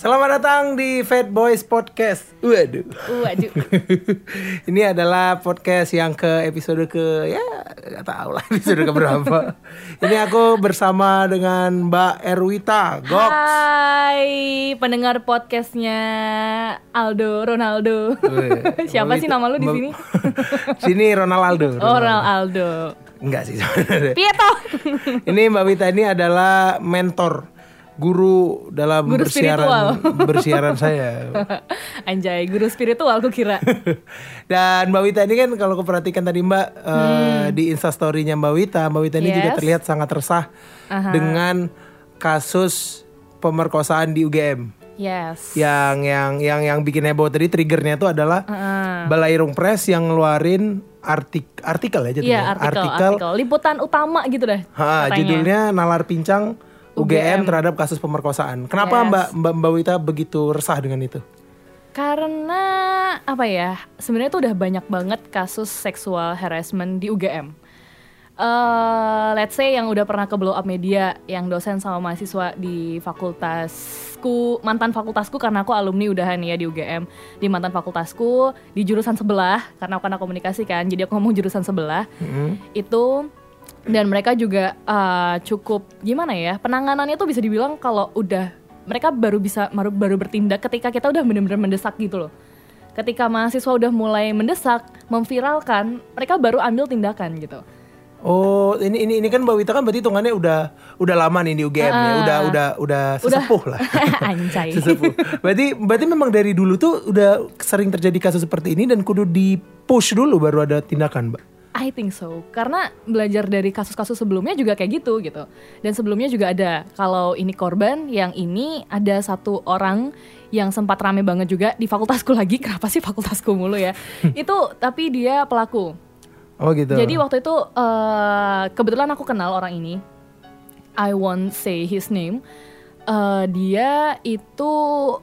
Selamat datang di Fat Boys Podcast. Waduh. Waduh. Ini adalah podcast yang ke episode ke ya nggak tahu lah episode ke berapa. Ini aku bersama dengan Mbak Erwita Goks. Hai, pendengar podcastnya Aldo Ronaldo. Siapa sih nama lu di sini? sini Ronaldo. Oh, Ronaldo. Enggak sih sebenarnya. Pieto. Ini Mbak Wita ini adalah mentor guru dalam Guru bersiaran bersiaran saya. Anjay, guru spiritual aku kira. Dan Mbak Wita ini kan kalau keperhatikan tadi Mbak eh, di instastorynya Mbak Wita, Mbak Wita ini juga Hmm. Yes. terlihat sangat resah Aha. dengan kasus pemerkosaan di UGM. Yes. Yang yang yang yang bikin heboh tadi triggernya itu adalah Heeh. Balairung Press yang ngeluarin artik artikel ya jadinya. Iya, artikel, artikel, Liputan utama gitu dah. Ha, katanya. judulnya Nalar Pincang UGM, UGM. terhadap kasus pemerkosaan. Kenapa Yes. Mbak Mbak Mbak Wita begitu resah dengan itu? Karena apa ya? Sebenarnya tuh udah banyak banget kasus seksual harassment di UGM. Eh, let's say yang udah pernah ke blow up media, yang dosen sama mahasiswa di fakultasku, mantan fakultasku karena aku alumni udahan ya di UGM, di mantan fakultasku di jurusan sebelah karena aku anak komunikasi kan, jadi aku ngomong jurusan sebelah Hmm. itu dan mereka juga uh, cukup gimana ya penanganannya tuh bisa dibilang kalau udah mereka baru bisa baru, baru bertindak ketika kita udah bener-bener mendesak gitu loh ketika mahasiswa udah mulai mendesak memviralkan mereka baru ambil tindakan gitu Oh, ini ini ini kan Mbak Wita kan berarti hitungannya udah udah lama nih di UGM ya, udah udah udah sesepuh lah. anjay sesepuh. Berarti berarti memang dari dulu tuh udah sering terjadi kasus seperti ini dan kudu di push dulu baru ada tindakan, Mbak. I think so. Karena belajar dari kasus-kasus sebelumnya juga kayak gitu gitu. Dan sebelumnya juga ada. Kalau ini korban yang ini ada satu orang yang sempat rame banget juga di fakultasku lagi. Kenapa sih fakultasku mulu ya? Itu tapi dia pelaku. Oh gitu. jadi waktu itu eh, kebetulan aku kenal orang ini. I won't say his name Eh, dia itu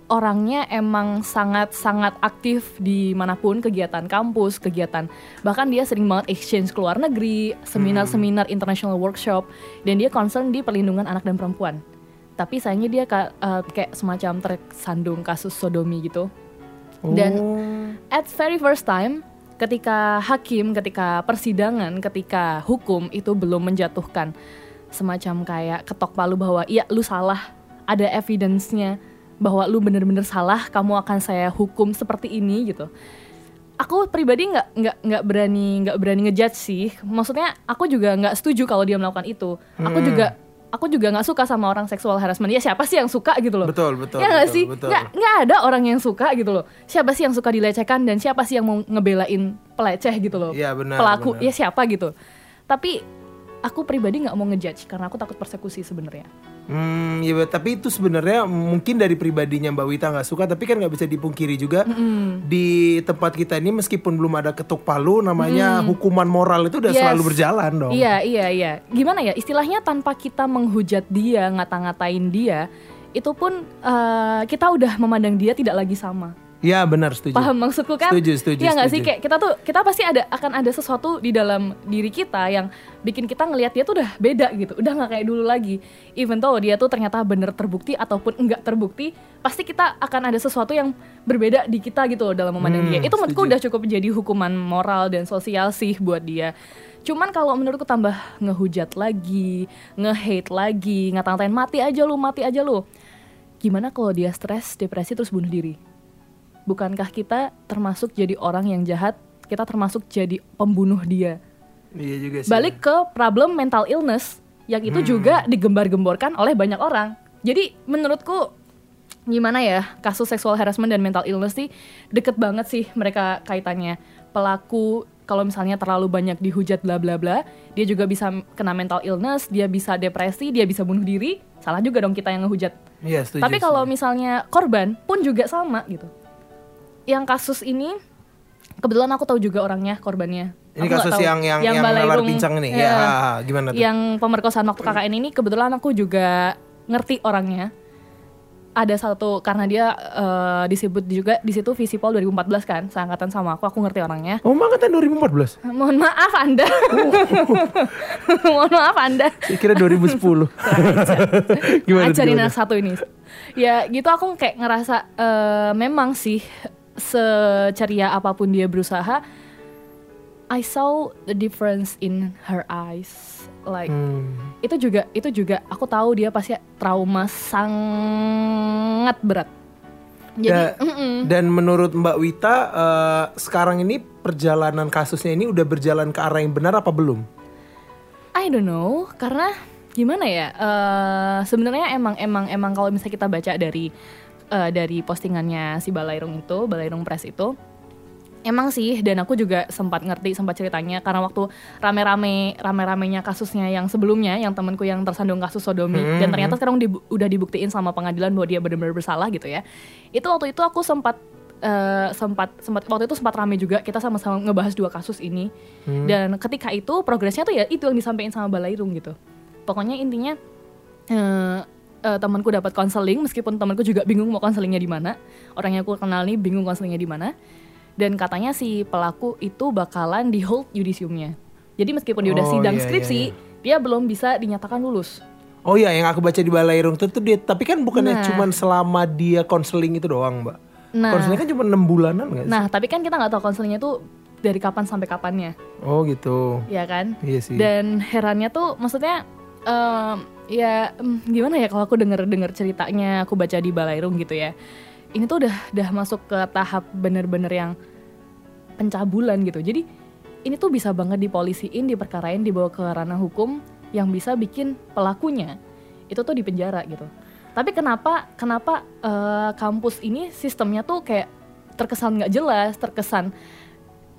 orangnya emang sangat-sangat aktif di mana pun kegiatan kampus, kegiatan bahkan dia sering banget exchange ke luar negeri, seminar-seminar international workshop, dan dia concern di perlindungan anak dan perempuan. Tapi sayangnya dia ka- eh, kayak semacam tersandung kasus sodomi gitu. Dan Oh. at very first time ketika hakim, ketika persidangan, ketika hukum itu belum menjatuhkan semacam kayak ketok palu bahwa iya lu salah, ada evidence-nya bahwa lu bener-bener salah, kamu akan saya hukum seperti ini gitu. Aku pribadi nggak nggak nggak berani nggak berani ngejudge sih. Maksudnya aku juga nggak setuju kalau dia melakukan itu. Aku juga aku juga nggak suka sama orang seksual harassment. Ya siapa sih yang suka gitu loh? Betul, betul, Ya nggak sih? Nggak nggak ada orang yang suka gitu loh. Siapa sih yang suka dilecehkan dan siapa sih yang mau ngebelain peleceh gitu loh? Iya, benar, Pelaku benar. ya siapa gitu. Tapi aku pribadi nggak mau ngejudge karena aku takut persekusi sebenarnya. Hmm, ya tapi itu sebenarnya mungkin dari pribadinya Mbak Wita nggak suka, tapi kan nggak bisa dipungkiri juga di tempat kita ini meskipun belum ada ketuk palu, namanya hukuman moral itu udah Yes. selalu berjalan dong. Iya iya iya. Gimana ya istilahnya tanpa kita menghujat dia, ngata-ngatain dia, itu pun eh, kita udah memandang dia tidak lagi sama. Iya benar setuju. Paham maksudku kan? Setuju, setuju, Iya nggak sih kayak kita tuh kita pasti ada akan ada sesuatu di dalam diri kita yang bikin kita ngelihat dia tuh udah beda gitu, udah nggak kayak dulu lagi. Even though dia tuh ternyata bener terbukti ataupun enggak terbukti, pasti kita akan ada sesuatu yang berbeda di kita gitu loh dalam memandang Hmm, dia. Itu menurutku setuju. udah cukup menjadi hukuman moral dan sosial sih buat dia. Cuman kalau menurutku tambah ngehujat lagi, nge-hate lagi, ngata-ngatain mati aja lu, mati aja lu. Gimana kalau dia stres, depresi terus bunuh diri? Bukankah kita termasuk jadi orang yang jahat? Kita termasuk jadi pembunuh dia. Iya juga sih. Balik ke problem mental illness yang itu juga digembar-gemborkan oleh banyak orang. Jadi menurutku gimana ya kasus seksual harassment dan mental illness sih deket banget sih mereka kaitannya. Pelaku kalau misalnya terlalu banyak dihujat bla bla bla, dia juga bisa kena mental illness, dia bisa depresi, dia bisa bunuh diri. Salah juga dong kita yang ngehujat. Iya setuju. Tapi kalau misalnya korban pun juga sama gitu. Yang kasus ini kebetulan aku tahu juga orangnya korbannya. ini Aku kasus yang yang yang, nalar Balairung, pincang ini, ya, ya gimana tuh? Yang pemerkosaan waktu KKN ini kebetulan aku juga ngerti orangnya. ada satu karena dia eh, disebut juga di situ Visipol 2014 kan, seangkatan sama aku, aku ngerti orangnya. Oh, angkatan 2014. Mohon maaf Anda. Mohon maaf Anda. Saya kira 2010. Gimana? Ajarin anak satu ini. Ya gitu aku kayak ngerasa eh, memang sih seceria apa pun dia berusaha, I saw the difference in her eyes. Like Hmm. itu juga itu juga aku tahu dia pasti trauma sangat berat. Jadi Da- mm-mm. Dan menurut Mbak Wita, eh, sekarang ini perjalanan kasusnya ini udah berjalan ke arah yang benar apa belum? I don't know karena gimana ya eh, sebenarnya emang emang emang kalau misalnya kita baca dari eh, dari postingannya si Balairung itu Balairung Press itu. Emang sih dan aku juga sempat ngerti sempat ceritanya karena waktu rame-rame rame-ramenya kasusnya yang sebelumnya yang temanku yang tersandung kasus sodomi Hmm, dan ternyata sekarang dibu- udah dibuktiin sama pengadilan bahwa dia benar-benar bersalah gitu ya. Itu waktu itu aku sempat eh, sempat sempat waktu itu sempat rame juga kita sama-sama ngebahas dua kasus ini. Dan ketika itu progresnya tuh ya itu yang disampaikan sama Balairung gitu. Pokoknya intinya eh eh, temanku dapat konseling meskipun temanku juga bingung mau konselingnya di mana orang yang aku kenal nih bingung konselingnya di mana dan katanya si pelaku itu bakalan di hold yudisiumnya jadi meskipun dia udah Oh, sidang iya, skripsi iya, dia belum bisa dinyatakan lulus Oh iya, yang aku baca di Balairung itu tuh dia, tapi kan bukannya Nah. cuman selama dia konseling itu doang, Mbak. Nah. Konseling kan cuma enam bulanan nggak sih? nah tapi kan kita nggak tahu konselingnya tuh dari kapan sampai kapannya Oh gitu. ya kan Iya sih. dan herannya tuh maksudnya em, ya em, gimana ya kalau aku denger dengar ceritanya aku baca di Balairung gitu ya. Ini tuh udah udah masuk ke tahap bener-bener yang pencabulan gitu. Jadi ini tuh bisa banget dipolisiin diperkarain dibawa ke ranah hukum yang bisa bikin pelakunya itu tuh di penjara gitu. Tapi kenapa kenapa eh, kampus ini sistemnya tuh kayak terkesan nggak jelas terkesan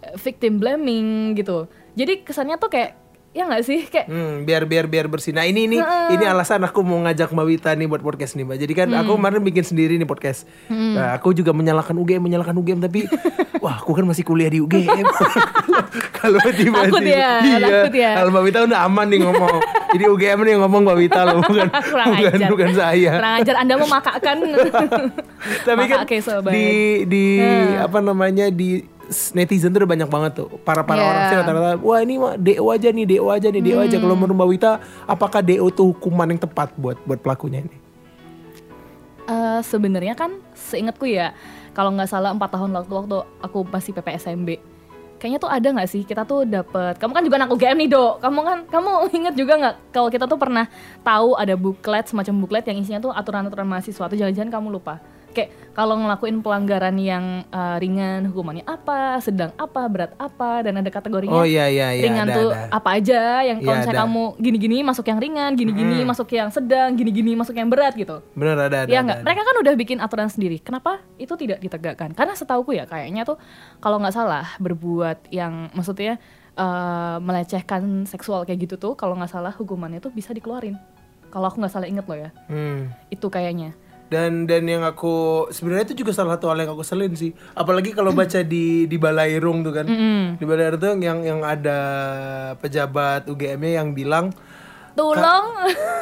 eh, victim blaming gitu. Jadi kesannya tuh kayak ya nggak sih kayak Hmm, biar biar biar bersih. Nah ini ini ini alasan aku mau ngajak Mbak Wita nih buat podcast nih Mbak. Jadi kan aku Hmm. kemarin bikin sendiri nih podcast. Nah, aku juga menyalahkan UGM menyalahkan UGM tapi wah aku kan masih kuliah di UGM. Kalau di Takut ya, takut ya. Kalau Mbak Wita udah aman nih ngomong. Jadi UGM nih ngomong Mbak Wita loh bukan kurang bukan ajar bukan saya. kurang ajar anda mau makakkan Tapi kan Maka, sobat. di di Hmm. apa namanya di netizen tuh udah banyak banget tuh. Para para Yeah. orang sih rata-rata wah ini mah DO aja nih DO aja nih DO aja. Hmm. kalau menurut Mbak Wita apakah DO tuh hukuman yang tepat buat buat pelakunya ini? Eh, sebenarnya kan seingatku ya kalau nggak salah empat tahun waktu waktu aku masih PPSMB kayaknya tuh ada nggak sih kita tuh dapet kamu kan juga anak UGM nih dok. Kamu kan kamu inget juga nggak kalau kita tuh pernah tahu ada buklet semacam buklet yang isinya tuh aturan-aturan mahasiswa tuh jangan-jangan kamu lupa. Kayak kalau ngelakuin pelanggaran yang eh, ringan hukumannya apa sedang apa berat apa dan ada kategorinya Oh iya iya iya ringan ada, tuh ada. apa aja yang kalau Iya, misalnya ada. kamu gini-gini masuk yang ringan gini-gini masuk yang sedang gini-gini masuk yang berat gitu Bener ada ada. ya ada, nggak ada. mereka kan udah bikin aturan sendiri kenapa itu tidak ditegakkan karena setauku ya kayaknya tuh kalau nggak salah berbuat yang maksudnya eh, melecehkan seksual kayak gitu tuh kalau nggak salah hukumannya tuh bisa dikeluarin kalau aku nggak salah inget loh ya Hmm. itu kayaknya Dan dan yang aku sebenarnya itu juga salah satu hal yang aku selin sih. Apalagi kalau baca di di Balairung tuh kan. Di Balairung tuh yang yang ada pejabat UGM-nya yang bilang tolong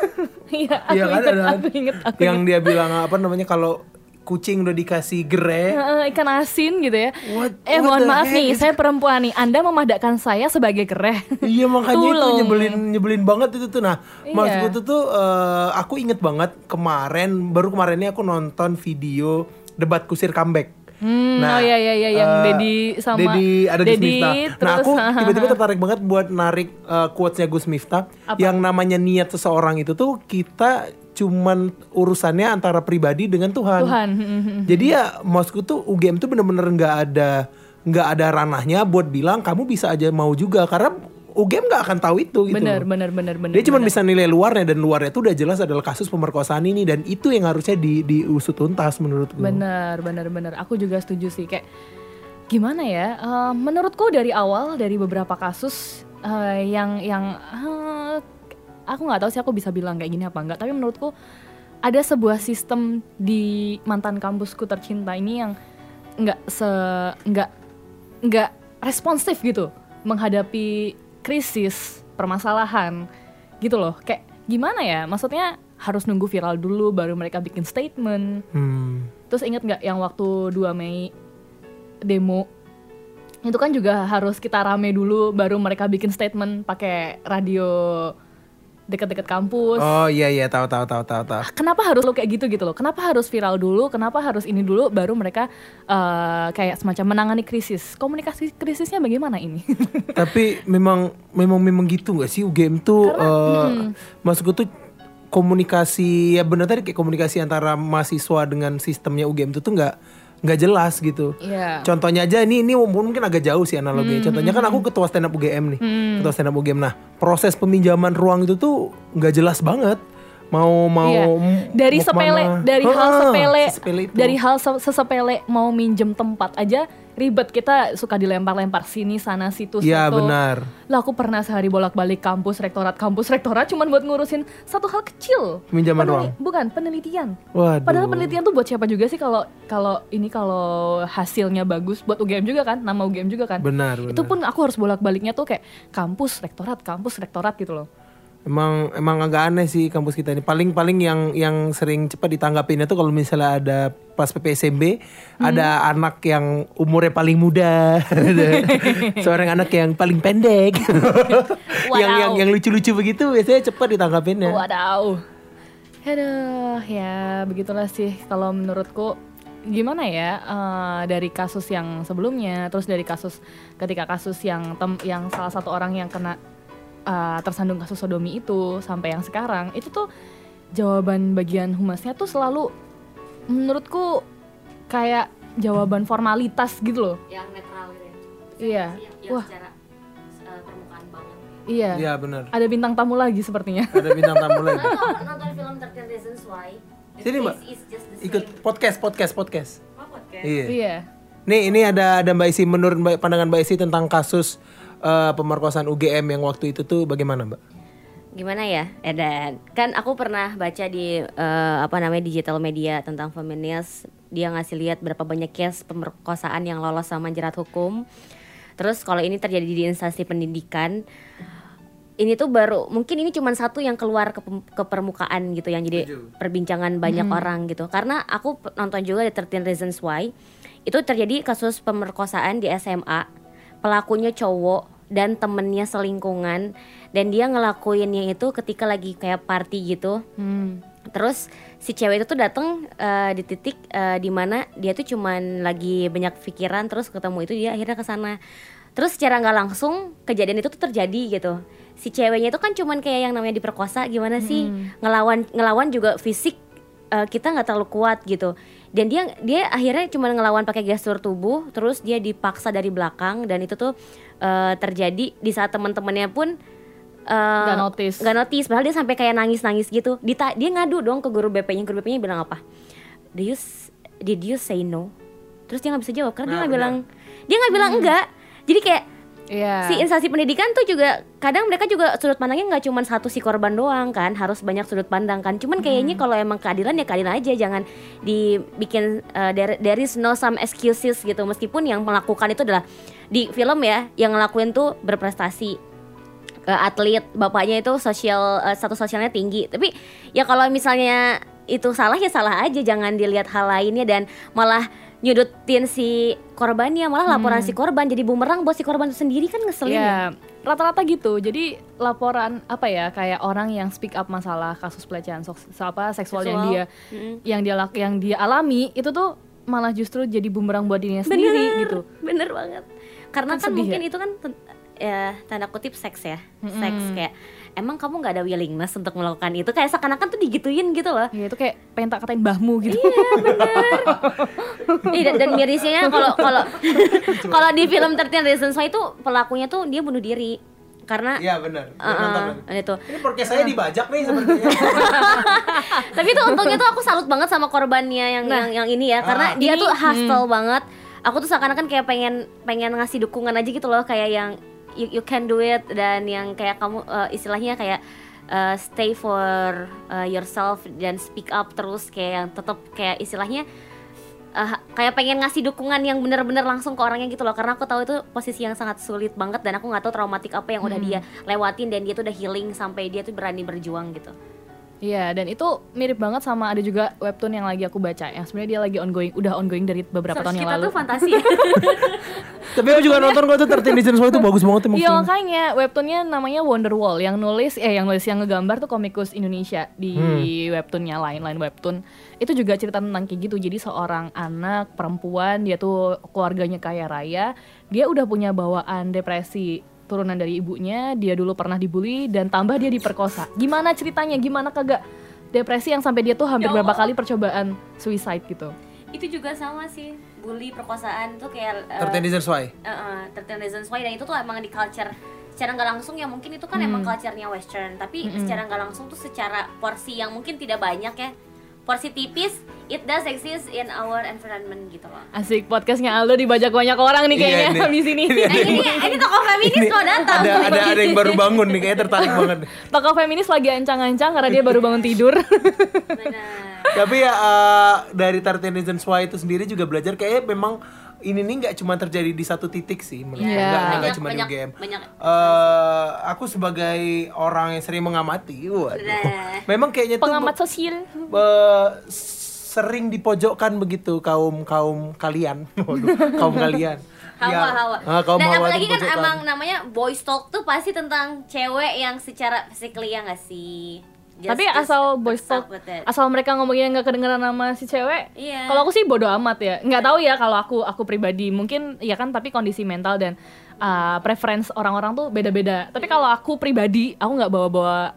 iya aku Iya kan inget ada aku inget aku yang dia bilang apa namanya kalau kucing udah dikasih gere Eh, ikan asin gitu ya. What- eh what mohon maaf heck nih, saya perempuan nih. Anda memadakkan saya sebagai gereh. Iya makanya itu nyebelin nyebelin banget itu tuh. Nah, Iya. maksudku tuh tuh eh, aku inget banget kemarin baru kemarin ini aku nonton video debat kusir comeback. Hmm, oh iya iya iya yang eh, Dedi sama Dedi ada Gus Dedi, Miftah. Nah, terus, aku hahaha. tiba-tiba tertarik banget buat narik eh, quotes-nya Gus Miftah yang namanya niat seseorang itu tuh kita cuman urusannya antara pribadi dengan Tuhan. Tuhan. Jadi ya maksudku tuh UGM tuh bener-bener nggak ada nggak ada ranahnya buat bilang kamu bisa aja mau juga karena UGM nggak akan tahu itu gitu. Bener loh. bener bener bener. Dia cuma bener. bisa nilai luarnya dan luarnya itu udah jelas adalah kasus pemerkosaan ini dan itu yang harusnya di diusut tuntas menurutku. Bener bener bener. Aku juga setuju sih kayak gimana ya? eh, menurutku dari awal dari beberapa kasus eh, yang yang eh, aku nggak tahu sih aku bisa bilang kayak gini apa enggak. Tapi menurutku ada sebuah sistem di mantan kampusku tercinta ini yang nggak se nggak nggak responsif gitu menghadapi krisis permasalahan gitu loh kayak gimana ya maksudnya harus nunggu viral dulu baru mereka bikin statement. Hmm. Terus inget nggak yang waktu 2 Mei demo itu kan juga harus kita rame dulu baru mereka bikin statement pakai radio deket-deket kampus. Oh iya iya tahu tahu tahu tahu tahu. Kenapa harus lo kayak gitu gitu loh? Kenapa harus viral dulu? Kenapa harus ini dulu? Baru mereka eh, kayak semacam menangani krisis. Komunikasi krisisnya bagaimana ini? Tapi memang memang memang gitu nggak sih UGM tuh eh, maksudku tuh komunikasi ya benar tadi kayak komunikasi antara mahasiswa dengan sistemnya UGM itu tuh nggak nggak jelas gitu. Iya. Contohnya aja ini ini mungkin agak jauh sih analoginya. Contohnya kan aku ketua stand up UGM nih. Ketua stand up UGM. Nah, proses peminjaman ruang itu tuh nggak jelas banget. Mau mau Iya. m- dari mau sepele ke mana. dari hal Ah, sepele, sesepele itu. dari hal se- sesepele mau minjem tempat aja ribet kita suka dilempar-lempar sini sana situ Iya benar. Lah aku pernah sehari bolak-balik kampus rektorat kampus rektorat cuman buat ngurusin satu hal kecil. Peminjaman ruang. Bukan penelitian. Waduh. Padahal penelitian tuh buat siapa juga sih kalau kalau ini kalau hasilnya bagus buat UGM juga kan, nama UGM juga kan. Benar, benar. Itu pun aku harus bolak-baliknya tuh kayak kampus rektorat, kampus rektorat gitu loh. Emang emang agak aneh sih kampus kita ini. Paling paling yang yang sering cepat ditanggapinnya tuh kalau misalnya ada pas PPSMB ada anak yang umurnya paling muda, seorang anak yang paling pendek, yang yang yang lucu-lucu begitu biasanya cepat ditanggapinnya. Wadaw. Aduh, ya begitulah sih kalau menurutku gimana ya eh, dari kasus yang sebelumnya, terus dari kasus ketika kasus yang tem- yang salah satu orang yang kena eh, tersandung kasus sodomi itu sampai yang sekarang itu tuh jawaban bagian humasnya tuh selalu menurutku kayak jawaban formalitas gitu loh. yang netral gitu ya Iya. yang, yang Wah, secara uh, permukaan banget iya. Iya benar. Ada bintang tamu lagi sepertinya. Ada bintang tamu lagi. Nonton film 13 Reasons Why The Sini, Mbak. Ikut podcast podcast podcast. Oh, podcast. Iya. iya. Nih ini ada ada Mbak Isi menurut Mbak- pandangan Mbak Isi tentang kasus eh, pemerkosaan UGM yang waktu itu tuh bagaimana Mbak? gimana ya? Edan kan aku pernah baca di eh, apa namanya digital media tentang feminis dia ngasih lihat berapa banyak case pemerkosaan yang lolos sama jerat hukum. Terus kalau ini terjadi di instansi pendidikan ini tuh baru mungkin ini cuma satu yang keluar ke, ke permukaan gitu yang jadi perbincangan banyak orang gitu. Karena aku nonton juga di 13 Reasons Why. Itu terjadi kasus pemerkosaan di SMA pelakunya cowok dan temennya selingkungan dan dia ngelakuinnya itu ketika lagi kayak party gitu. Hmm. terus si cewek itu tuh datang eh, di titik eh, di mana dia tuh cuman lagi banyak pikiran terus ketemu itu dia akhirnya ke sana. Terus secara nggak langsung kejadian itu tuh terjadi gitu. Si ceweknya itu kan cuman kayak yang namanya diperkosa gimana sih? Ngelawan ngelawan juga fisik eh, kita nggak terlalu kuat gitu dan dia dia akhirnya cuma ngelawan pakai gestur tubuh terus dia dipaksa dari belakang dan itu tuh eh, terjadi di saat teman-temannya pun eh, Nggak notice. nggak notice. Padahal dia sampai kayak nangis nangis gitu Dita, dia ngadu dong ke guru BP nya guru BP nya bilang apa? Do you s- did you say no? Terus dia nggak bisa jawab karena dia Nah, nggak benar. bilang dia nggak bilang enggak. Jadi kayak Iya. si instansi pendidikan tuh juga kadang mereka juga sudut pandangnya nggak cuma satu si korban doang kan harus banyak sudut pandang kan. Cuman kayaknya kalau emang keadilan ya keadilan aja jangan dibikin uh, there, there is no some excuses gitu. Meskipun yang melakukan itu adalah di film ya yang ngelakuin tuh berprestasi. Uh, atlet bapaknya itu sosial uh, status sosialnya tinggi. Tapi ya kalau misalnya itu salah ya salah aja jangan dilihat hal lainnya. Dan malah nyudutin si korbannya malah laporan si korban jadi bumerang buat si korban itu sendiri kan ngeselin ya. Ya, rata-rata gitu. Jadi laporan apa ya kayak orang yang speak up masalah kasus pelecehan seks- apa seksual, yang Seksual. dia yang dia lak- yang dia alami itu tuh malah justru jadi bumerang buat dirinya sendiri gitu. bener banget karena Kan kan, mungkin ya? itu kan ya tanda kutip seks ya seks kayak emang kamu nggak ada willingness untuk melakukan itu? Kayak seakan-akan tuh digituin gitu loh. Ya itu kayak pengen tak katain mbahmu gitu. Ih, dan, dan mirisnya kalau kalau kalau di film 13 Reasons Why itu pelakunya tuh dia bunuh diri. Karena Iya benar. uh, uh, itu Ini podcast saya dibajak nih sepertinya. tapi tuh untungnya tuh aku salut banget sama korbannya yang yang, yang ini ya. Karena dia tuh hustle banget. Aku tuh seakan-akan kayak pengen pengen ngasih dukungan aja gitu loh. Kayak yang you, you can do it. Dan yang kayak kamu uh, istilahnya kayak uh, stay for uh, yourself dan speak up terus. Kayak yang tetap kayak istilahnya uh, kayak pengen ngasih dukungan yang bener-bener langsung ke orangnya gitu loh. Karena aku tahu itu posisi yang sangat sulit banget dan aku nggak tahu traumatik apa yang udah dia lewatin dan dia tuh udah healing sampai dia tuh berani berjuang gitu Iya, dan itu mirip banget sama ada juga webtoon yang lagi aku baca yang sebenarnya dia lagi ongoing, udah ongoing dari beberapa Search tahun yang kita lalu. tuh fantasi. Tapi aku juga nonton kok tuh 13 Reasons Why itu bagus banget emang Iya makanya webtoonnya namanya Wonderwall yang nulis eh yang nulis yang ngegambar tuh komikus Indonesia di webtoonnya lain lain webtoon itu juga cerita tentang kayak gitu jadi seorang anak perempuan dia tuh keluarganya kaya raya dia udah punya bawaan depresi turunan dari ibunya dia dulu pernah dibully dan tambah dia diperkosa. Gimana ceritanya? Gimana kagak depresi yang sampai dia tuh hampir Ya berapa Allah. kali percobaan suicide gitu? Itu juga sama sih bully perkosaan tuh kayak eh, 13 Reasons Why. uh, uh, 13 Reasons Why. Dan itu tuh emang di culture secara nggak langsung ya mungkin itu kan emang culture-nya western. Tapi secara nggak langsung tuh secara porsi yang mungkin tidak banyak ya porsi tipis it does exist in our environment gitu loh asik podcastnya Aldo dibajak banyak orang nih Iya, kayaknya nih. habis ini nah, ini ini tokoh feminis Ini kok datang ada ada ada yang baru bangun nih kayaknya tertarik banget. Tokoh feminis lagi ancang-ancang karena dia baru bangun tidur. Benar. Tapi ya eh, dari 13 Reasons Why itu sendiri juga belajar kayak memang ini nih nggak cuma terjadi di satu titik sih menurut Iya. gue. nggak nggak Banyak- cuma di UGM. banyak. Eh, aku sebagai orang yang sering mengamati, waduh, Nah. memang kayaknya tuh Pengamat sosial. eh, sering dipojokkan begitu kaum kaum kalian, Waduh, kaum kalian. Hawa Ya, hawa. ah, kaum Dan hawa apalagi kan emang namanya boys talk tuh pasti tentang cewek yang secara physically ya nggak sih? Just- Tapi just asal boys talk, asal mereka ngomongnya nggak kedengeran nama si cewek. Iya. Kalau aku sih bodo amat ya. Nggak tahu ya kalau aku aku pribadi mungkin ya kan tapi kondisi mental dan uh, preference orang-orang tuh beda-beda. Tapi kalau aku pribadi, aku nggak bawa-bawa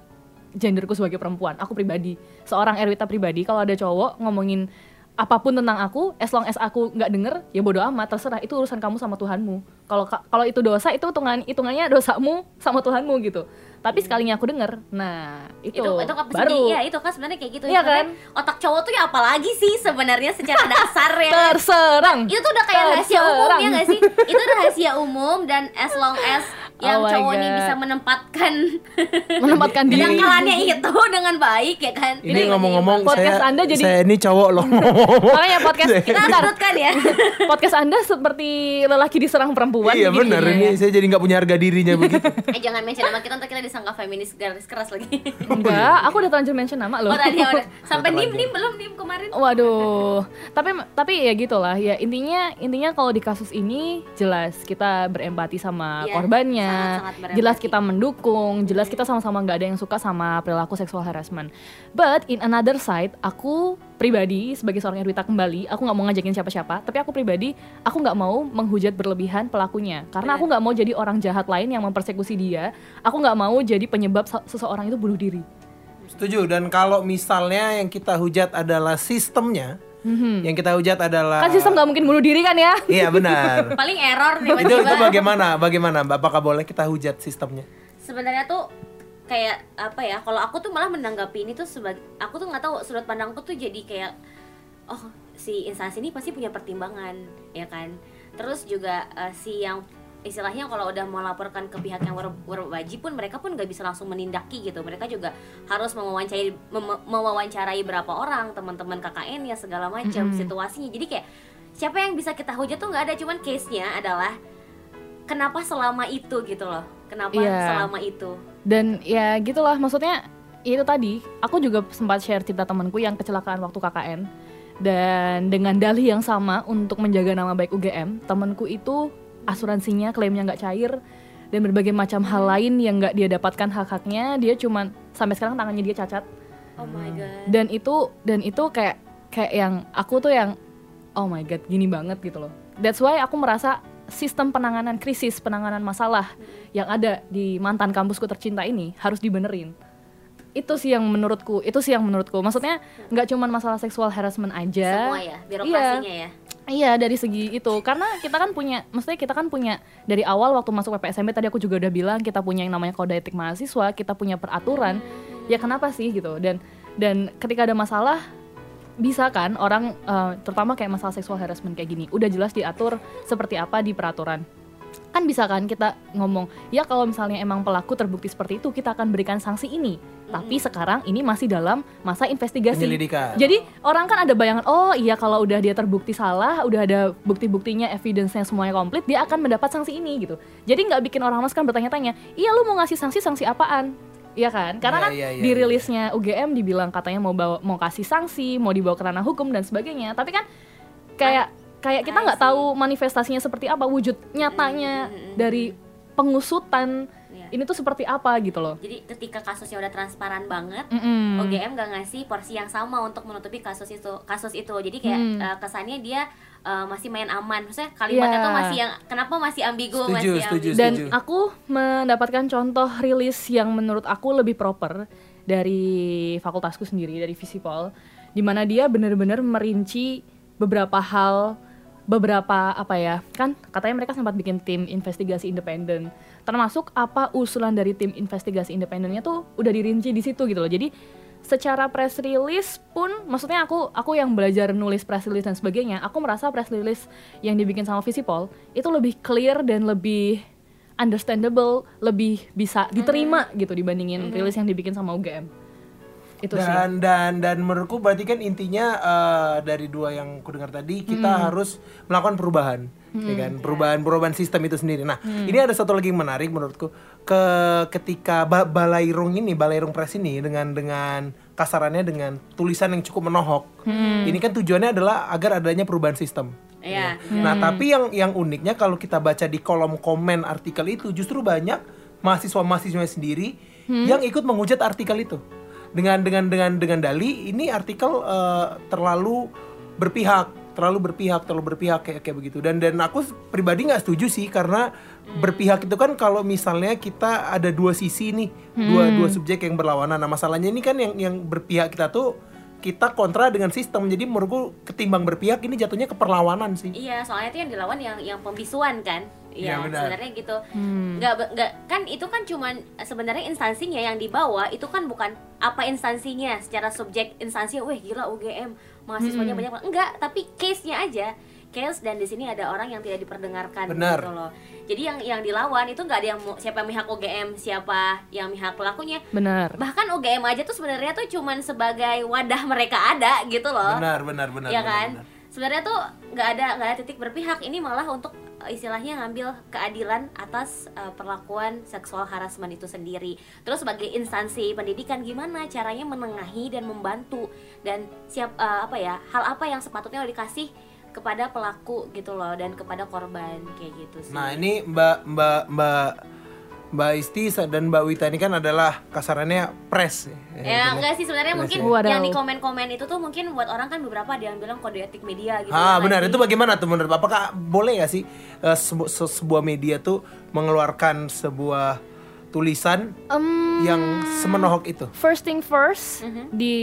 genderku sebagai perempuan. Aku pribadi, seorang Erwita pribadi kalau ada cowok ngomongin apa pun tentang aku, as long as aku nggak denger, ya bodo amat, terserah itu urusan kamu sama Tuhanmu. Kalau ka- kalau itu dosa, itu hitungan hitungannya dosamu sama Tuhanmu gitu. Tapi sekalinya aku denger, nah itu, itu itu kan baru. ya itu kan sebenarnya kayak gitu. Iya Sebenarnya otak cowok tuh ya apalagi sih sebenarnya secara dasar ya terserang. itu tuh udah kayak rahasia umum Terserang. ya gak sih? Itu rahasia umum dan as long as yang Oh cowok ini bisa menempatkan menempatkan diri. kedangkalannya itu dengan baik ya kan Ini ngomong-ngomong podcast saya Anda jadi- saya ini cowok loh. Makanya podcast kita bentar. sebutkan ya podcast Anda seperti lelaki diserang perempuan iya benar ya. ini saya jadi nggak punya harga dirinya begitu. eh jangan mention nama kita ntar kita disangka feminis garis keras lagi Enggak, aku udah terlanjur mention nama loh. oh tadi ya udah sampai nim nim belum nim kemarin Waduh, tapi tapi ya gitulah ya intinya intinya kalau di kasus ini jelas kita berempati sama Iya, korbannya, sangat-sangat berempati. jelas kita mendukung, jelas kita sama-sama nggak ada yang suka sama perilaku seksual harassment. But in another side, aku pribadi sebagai seorang Erwita kembali, aku nggak mau ngajakin siapa-siapa, tapi aku pribadi aku nggak mau menghujat berlebihan pelakunya, karena aku nggak mau jadi orang jahat lain yang mempersekusi dia, aku nggak mau jadi penyebab se- seseorang itu bunuh diri. Setuju dan kalau misalnya yang kita hujat adalah sistemnya, yang kita hujat adalah Kan sistem nggak mungkin bunuh diri kan ya? Iya benar. paling error itu itu tiba-tiba bagaimana? Bagaimana? Mbak? Apakah boleh kita hujat sistemnya? sebenarnya tuh kayak apa ya kalau aku tuh malah menanggapi ini tuh sebagai aku tuh nggak tahu sudut pandangku tuh jadi kayak oh si instansi ini pasti punya pertimbangan ya kan terus juga eh, si yang istilahnya kalau udah mau laporkan ke pihak yang ber- berwajib pun mereka pun nggak bisa langsung menindaki gitu. Mereka juga harus mewawancarai mem- mewawancarai berapa orang teman-teman KKN ya segala macam situasinya. Jadi kayak siapa yang bisa kita hujat tuh nggak ada cuman case nya adalah kenapa selama itu gitu loh. Kenapa Iya. selama itu? Dan ya gitulah maksudnya itu tadi aku juga sempat share cerita temanku yang kecelakaan waktu KKN dan dengan dalih yang sama untuk menjaga nama baik UGM temanku itu asuransinya klaimnya nggak cair dan berbagai macam hal lain yang nggak dia dapatkan hak-haknya dia cuman sampai sekarang tangannya dia cacat. Oh my god. Dan itu dan itu kayak kayak yang aku tuh yang oh my god gini banget gitu loh. That's why aku merasa sistem penanganan krisis penanganan masalah yang ada di mantan kampusku tercinta ini harus dibenerin. Itu sih yang menurutku itu sih yang menurutku. Maksudnya nggak cuman masalah seksual harassment aja. Semua ya birokrasinya ya Iya dari segi itu. Karena kita kan punya, maksudnya kita kan punya dari awal waktu masuk PPSMB tadi aku juga udah bilang kita punya yang namanya kode etik mahasiswa, kita punya peraturan. Ya kenapa sih gitu. Dan dan ketika ada masalah bisa kan orang eh, terutama kayak masalah seksual harassment kayak gini udah jelas diatur seperti apa di peraturan kan bisa kan kita ngomong ya kalau misalnya emang pelaku terbukti seperti itu kita akan berikan sanksi ini tapi sekarang ini masih dalam masa investigasi Penyelidikan. jadi orang kan ada bayangan oh iya kalau udah dia terbukti salah udah ada bukti-buktinya evidence-nya semuanya komplit dia akan mendapat sanksi ini gitu jadi nggak bikin orang mas kan bertanya-tanya iya lu mau ngasih sanksi sanksi apaan Iya kan? Karena Iya, kan iya, iya, di iya. rilisnya UGM dibilang katanya mau bawa mau kasih sanksi, mau dibawa ke ranah hukum dan sebagainya. Tapi kan kayak kayak kita nggak tahu manifestasinya seperti apa, wujud nyatanya dari pengusutan Iya. ini tuh seperti apa gitu loh. Jadi ketika kasusnya udah transparan banget, Mm-mm. OGM gak ngasih porsi yang sama untuk menutupi kasus itu kasus itu jadi kayak Hmm. eh, kesannya dia eh, masih main aman maksudnya kalimatnya Iya. tuh masih yang kenapa masih ambigu Setuju, masih setuju, ambigu. Dan setuju. aku mendapatkan contoh rilis yang menurut aku lebih proper dari fakultasku sendiri dari Visipol, di mana dia benar-benar merinci beberapa hal, beberapa apa ya, kan katanya mereka sempat bikin tim investigasi independen, termasuk apa usulan dari tim investigasi independennya tuh udah dirinci di situ gitu loh. Jadi secara press release pun maksudnya aku aku yang belajar nulis press release dan sebagainya aku merasa press release yang dibikin sama Visipol itu lebih clear dan lebih understandable lebih bisa diterima gitu dibandingin rilis yang dibikin sama UGM itu sih dan dan dan menurutku berarti kan intinya eh, dari dua yang ku dengar tadi kita Hmm. harus melakukan perubahan ya kan perubahan perubahan sistem itu sendiri nah Hmm. ini ada satu lagi yang menarik menurutku ke ketika ba balairung ini balairung press ini dengan dengan kasarannya dengan tulisan yang cukup menohok Hmm. ini kan tujuannya adalah agar adanya perubahan sistem Iya. Nah, tapi yang yang uniknya kalau kita baca di kolom komen artikel itu justru banyak mahasiswa-mahasiswa sendiri yang ikut menghujat artikel itu. Dengan dengan dengan dengan dali ini artikel eh, terlalu berpihak, terlalu berpihak, terlalu berpihak kayak kayak begitu. Dan dan aku pribadi nggak setuju sih karena berpihak itu kan kalau misalnya kita ada dua sisi nih, dua dua subjek yang berlawanan. Nah, masalahnya ini kan yang yang berpihak kita tuh kita kontra dengan sistem. Jadi menurutku ketimbang berpihak ini jatuhnya ke perlawanan sih. Iya, soalnya itu yang dilawan yang yang pembisuan kan. Iya, benar. sebenarnya gitu. Nggak be- nggak kan itu kan cuman sebenarnya instansinya yang dibawa itu kan bukan apa instansinya secara subjek instansi, wah gila UGM mahasiswanya banyak banget." enggak, tapi case-nya aja. Case dan di sini ada orang yang tidak diperdengarkan Benar. gitu loh. Jadi yang yang dilawan itu nggak ada yang mau- siapa yang pihak UGM, siapa yang pihak pelakunya. benar Bahkan UGM aja tuh sebenarnya tuh cuman sebagai wadah mereka ada gitu loh Benar, benar, benar. ya benar, kan benar. sebenarnya tuh nggak ada nggak ada titik berpihak ini malah untuk istilahnya ngambil keadilan atas eh, perlakuan seksual harassment itu sendiri. Terus sebagai instansi pendidikan gimana caranya menengahi dan membantu? Dan siap eh, apa ya hal apa yang sepatutnya dikasih kepada pelaku gitu loh dan kepada korban kayak gitu sih. Nah, ini Mbak Mbak Mbak Mbak Isti dan Mbak Wita ini kan adalah kasarannya press. Ya enggak sih sebenarnya mungkin. Wadaw. yang di komen-komen itu tuh mungkin buat orang kan beberapa ada yang bilang kode etik media gitu. Ah ya benar itu sih? bagaimana tuh menurut Bapak? Apakah boleh gak sih eh, sebu- se- sebuah media tuh mengeluarkan sebuah tulisan Em, yang semenohok itu? First thing first Mhm. di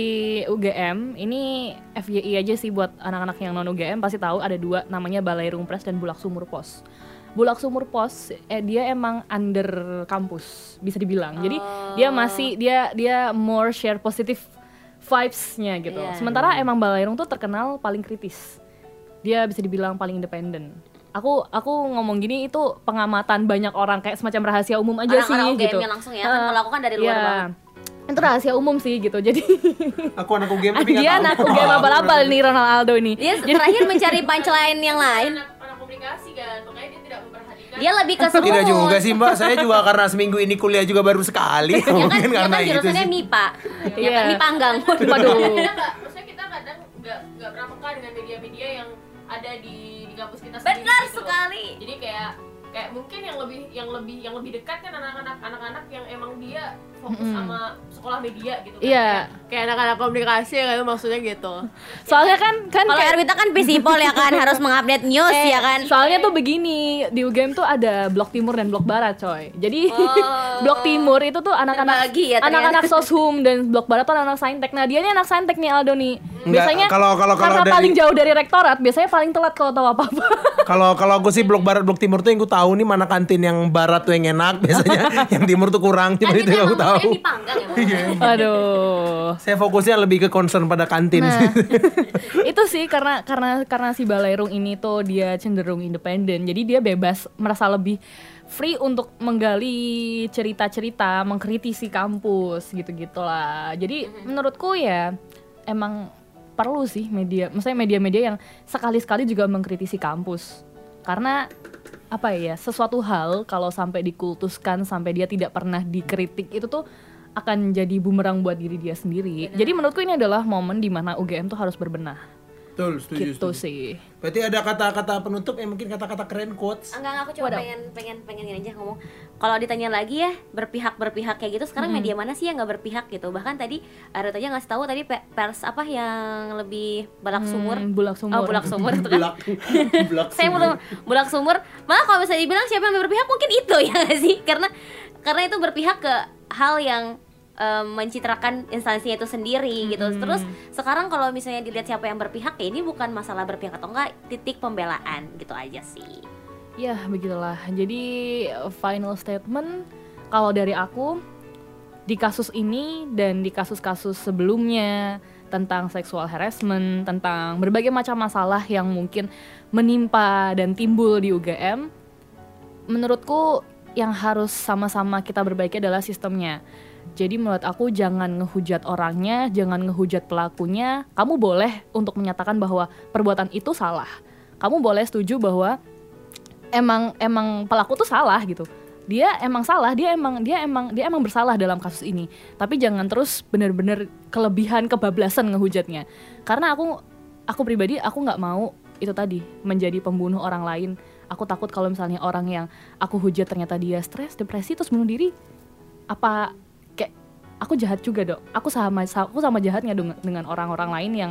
UGM ini FYI aja sih buat anak-anak yang non UGM pasti tahu ada dua namanya Balairung Press dan Bulak Sumur Pos. Bulak Sumur Pos eh, dia emang under kampus bisa dibilang. Jadi dia masih dia dia more share positive vibes-nya gitu. Iya. Sementara emang Balairung tuh terkenal paling kritis. Dia bisa dibilang paling independen. Aku aku ngomong gini itu pengamatan banyak orang kayak semacam rahasia umum aja sih Orang-orang gitu. Langsung ya, kan Eh, melakukan dari luar Iya. banget. Itu rahasia umum sih gitu. Jadi Aku anak UGM tapi nggak dia tahu. anak UGM abal-abal nih Ronaldo nih. Dia terakhir mencari punchline yang lain. anak komunikasi kan, makanya dia lebih ke semut. Tidak juga sih Mbak, saya juga karena seminggu ini kuliah juga baru sekali. Ya kan, Mungkin dia karena kan itu jurusannya sih. MIPA. Ya Iya. kan MIPA panggang. Waduh. maksudnya kita kadang nggak nggak pernah peka dengan media-media yang ada di di kampus kita sendiri Benar gitu loh. sekali. jadi kayak kayak mungkin yang lebih yang lebih yang lebih dekat kan anak-anak anak-anak yang emang dia fokus sama sekolah media gitu kan Iya. Kayak- kayak anak-anak komunikasi kan maksudnya gitu Soalnya kan kan Kalau kayak- Erwita kan visipol ya kan harus mengupdate news Eh, ya kan. Soalnya tuh begini, di UGM tuh ada blok timur dan blok barat, coy. Jadi Oh. blok timur itu tuh anak-anak ya anak-anak soshum dan blok barat tuh anak-anak saintek. Nah, dia ini anak saintek nih Aldo nih. Biasanya kalau- kalau- kalau karena dari- paling jauh dari rektorat, biasanya paling telat kalau tahu apa-apa. Kalau kalau aku sih blok barat blok timur tuh yang ku tahu nih mana kantin yang barat tuh yang enak biasanya, yang timur tuh kurang. Cuma itu yang aku tahu. ya. Bang? Aduh. Saya fokusnya lebih ke concern pada kantin Nah, sih. itu sih karena karena karena si Balairung ini tuh dia cenderung independen. Jadi dia bebas merasa lebih free untuk menggali cerita-cerita, mengkritisi kampus gitu-gitulah. Jadi menurutku ya emang perlu sih media, maksudnya media-media yang sekali-sekali juga mengkritisi kampus. Karena apa ya, sesuatu hal kalau sampai dikultuskan sampai dia tidak pernah dikritik itu tuh akan jadi bumerang buat diri dia sendiri. Jadi menurutku ini adalah momen di mana UGM tuh harus berbenah. Betul, setuju, Gitu setuju. sih. Berarti ada kata-kata penutup yang mungkin kata-kata keren quotes. Enggak, aku cuma pengen pengen pengen ini aja ngomong. Kalau ditanya lagi ya berpihak berpihak kayak gitu, sekarang media mana sih yang nggak berpihak gitu? Bahkan tadi ada aja ngasih tahu tadi pe- pers apa yang lebih balak sumur. Hmm, bulak sumur. Oh, bulak sumur itu kan. Bulak, bulak Saya belum bulak sumur. Malah kalau misalnya dibilang siapa yang lebih berpihak mungkin itu ya nggak sih? Karena karena itu berpihak ke hal yang em, mencitrakan instansinya itu sendiri gitu. Terus sekarang kalau misalnya dilihat siapa yang berpihak ya ini bukan masalah berpihak atau enggak, titik pembelaan gitu aja sih. Ya, begitulah. Jadi final statement kalau dari aku di kasus ini dan di kasus-kasus sebelumnya tentang sexual harassment, tentang berbagai macam masalah yang mungkin menimpa dan timbul di UGM, menurutku yang harus sama-sama kita perbaiki adalah sistemnya. Jadi menurut aku jangan ngehujat orangnya, jangan ngehujat pelakunya. Kamu boleh untuk menyatakan bahwa perbuatan itu salah. Kamu boleh setuju bahwa emang emang pelaku tuh salah gitu dia emang salah dia emang dia emang dia emang bersalah dalam kasus ini tapi jangan terus bener-bener kelebihan kebablasan ngehujatnya karena aku aku pribadi aku nggak mau itu tadi menjadi pembunuh orang lain aku takut kalau misalnya orang yang aku hujat ternyata dia stres depresi terus bunuh diri apa aku jahat juga dok aku sama aku sama jahatnya dengan orang-orang lain yang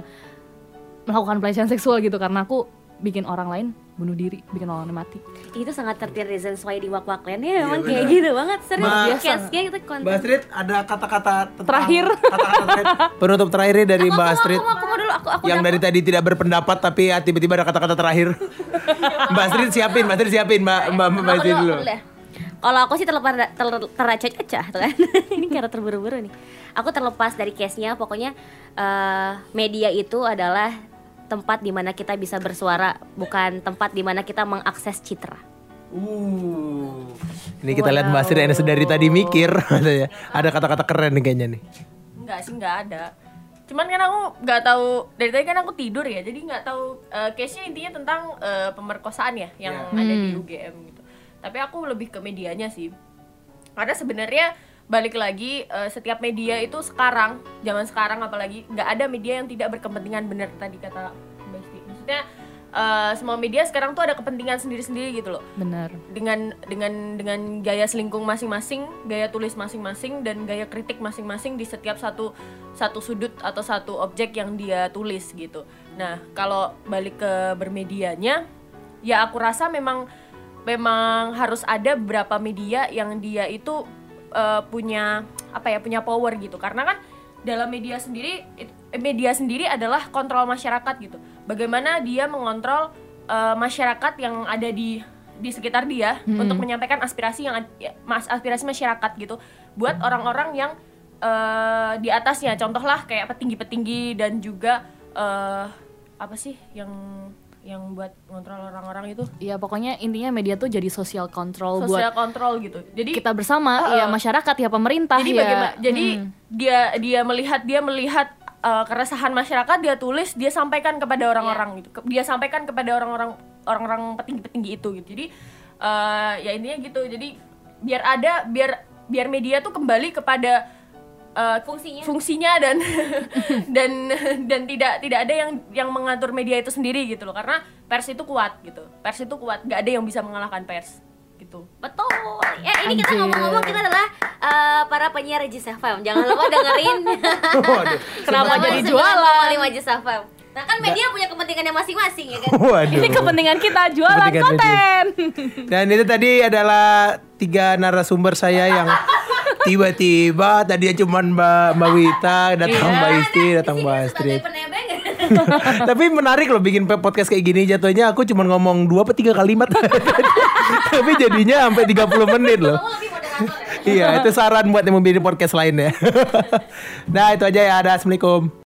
melakukan pelecehan seksual gitu karena aku bikin orang lain bunuh diri bikin orang lain mati Itu sangat 13 reasons why di wak wak ya emang bener. kayak gitu banget serius Ma- case-nya itu konten. Mbak Astrid ada kata-kata Terakhir. kata-kata terakhir. penutup terakhirnya dari Mbak Astrid Aku, aku mau dulu aku aku yang dari tadi tidak berpendapat tapi ya, tiba-tiba ada kata-kata terakhir. Mbak Astrid siapin, Mbak Astrid siapin, Mbak Mbak Mbak Aku Astrid dulu, dulu. Kalau aku sih terlepas ter, teracah-acah tuh kan. Ini karena terburu-buru nih. Aku terlepas dari case-nya, pokoknya eh, media itu adalah tempat di mana kita bisa bersuara, bukan tempat di mana kita mengakses citra. Uh. Ini kita lihat Mbak yang dari tadi mikir katanya. Ada kata-kata keren nih kayaknya nih. Enggak sih, enggak ada. Cuman kan aku nggak tahu dari tadi kan aku tidur ya, jadi nggak tahu eh, case-nya intinya tentang eh, pemerkosaan ya yang ada di UGM gitu. Tapi aku lebih ke medianya sih. Karena sebenarnya balik lagi eh, setiap media itu sekarang, zaman sekarang apalagi nggak ada media yang tidak berkepentingan benar tadi kata Mbak Isti. Maksudnya eh, semua media sekarang tuh ada kepentingan sendiri-sendiri gitu loh benar dengan dengan dengan gaya selingkung masing-masing, gaya tulis masing-masing dan gaya kritik masing-masing di setiap satu satu sudut atau satu objek yang dia tulis gitu. Nah, kalau balik ke bermedianya, ya aku rasa memang memang harus ada beberapa media yang dia itu eh, punya apa ya, punya power gitu. Karena kan dalam media sendiri it- media sendiri adalah kontrol masyarakat gitu. Bagaimana dia mengontrol eh, masyarakat yang ada di di sekitar dia untuk menyampaikan aspirasi yang ya, mas aspirasi masyarakat gitu buat orang-orang yang eh, di atasnya contohlah kayak petinggi-petinggi dan juga eh, apa sih yang yang buat ngontrol orang-orang itu? Ya pokoknya intinya media tuh jadi sosial kontrol buat sosial kontrol gitu. Jadi kita bersama ya masyarakat ya pemerintah jadi ya bagaimana? Jadi Hmm. dia dia melihat dia melihat uh, keresahan masyarakat dia tulis dia sampaikan kepada orang-orang gitu. Ke- dia sampaikan kepada orang-orang orang-orang petinggi-petinggi itu gitu. Jadi uh, ya intinya gitu. Jadi biar ada biar biar media tuh kembali kepada uh, Fungsinya. fungsinya dan dan dan tidak tidak ada yang yang mengatur media itu sendiri gitu loh karena pers itu kuat gitu pers itu kuat nggak ada yang bisa mengalahkan pers gitu Betul. Ya ini kita Anjir. ngomong-ngomong kita adalah eh, para penyiar Regis FM. Jangan lupa dengerin. Kenapa jadi jualan? lima Regis FM. Nah kan media punya kepentingannya masing-masing ya kan. Waduh. ini kepentingan kita jualan Kepentingan konten Dan itu tadi adalah tiga narasumber saya yang tiba-tiba tadinya cuma Mbak Mbak Wita, datang Mbak Isti, datang Mbak Astrid. Tapi menarik loh bikin podcast kayak gini jatuhnya aku cuma ngomong dua atau tiga kalimat. Tapi jadinya sampai 30 menit loh. Ya. Iya, itu saran buat yang mau bikin podcast lain ya. nah, itu aja ya. Ada. Assalamualaikum.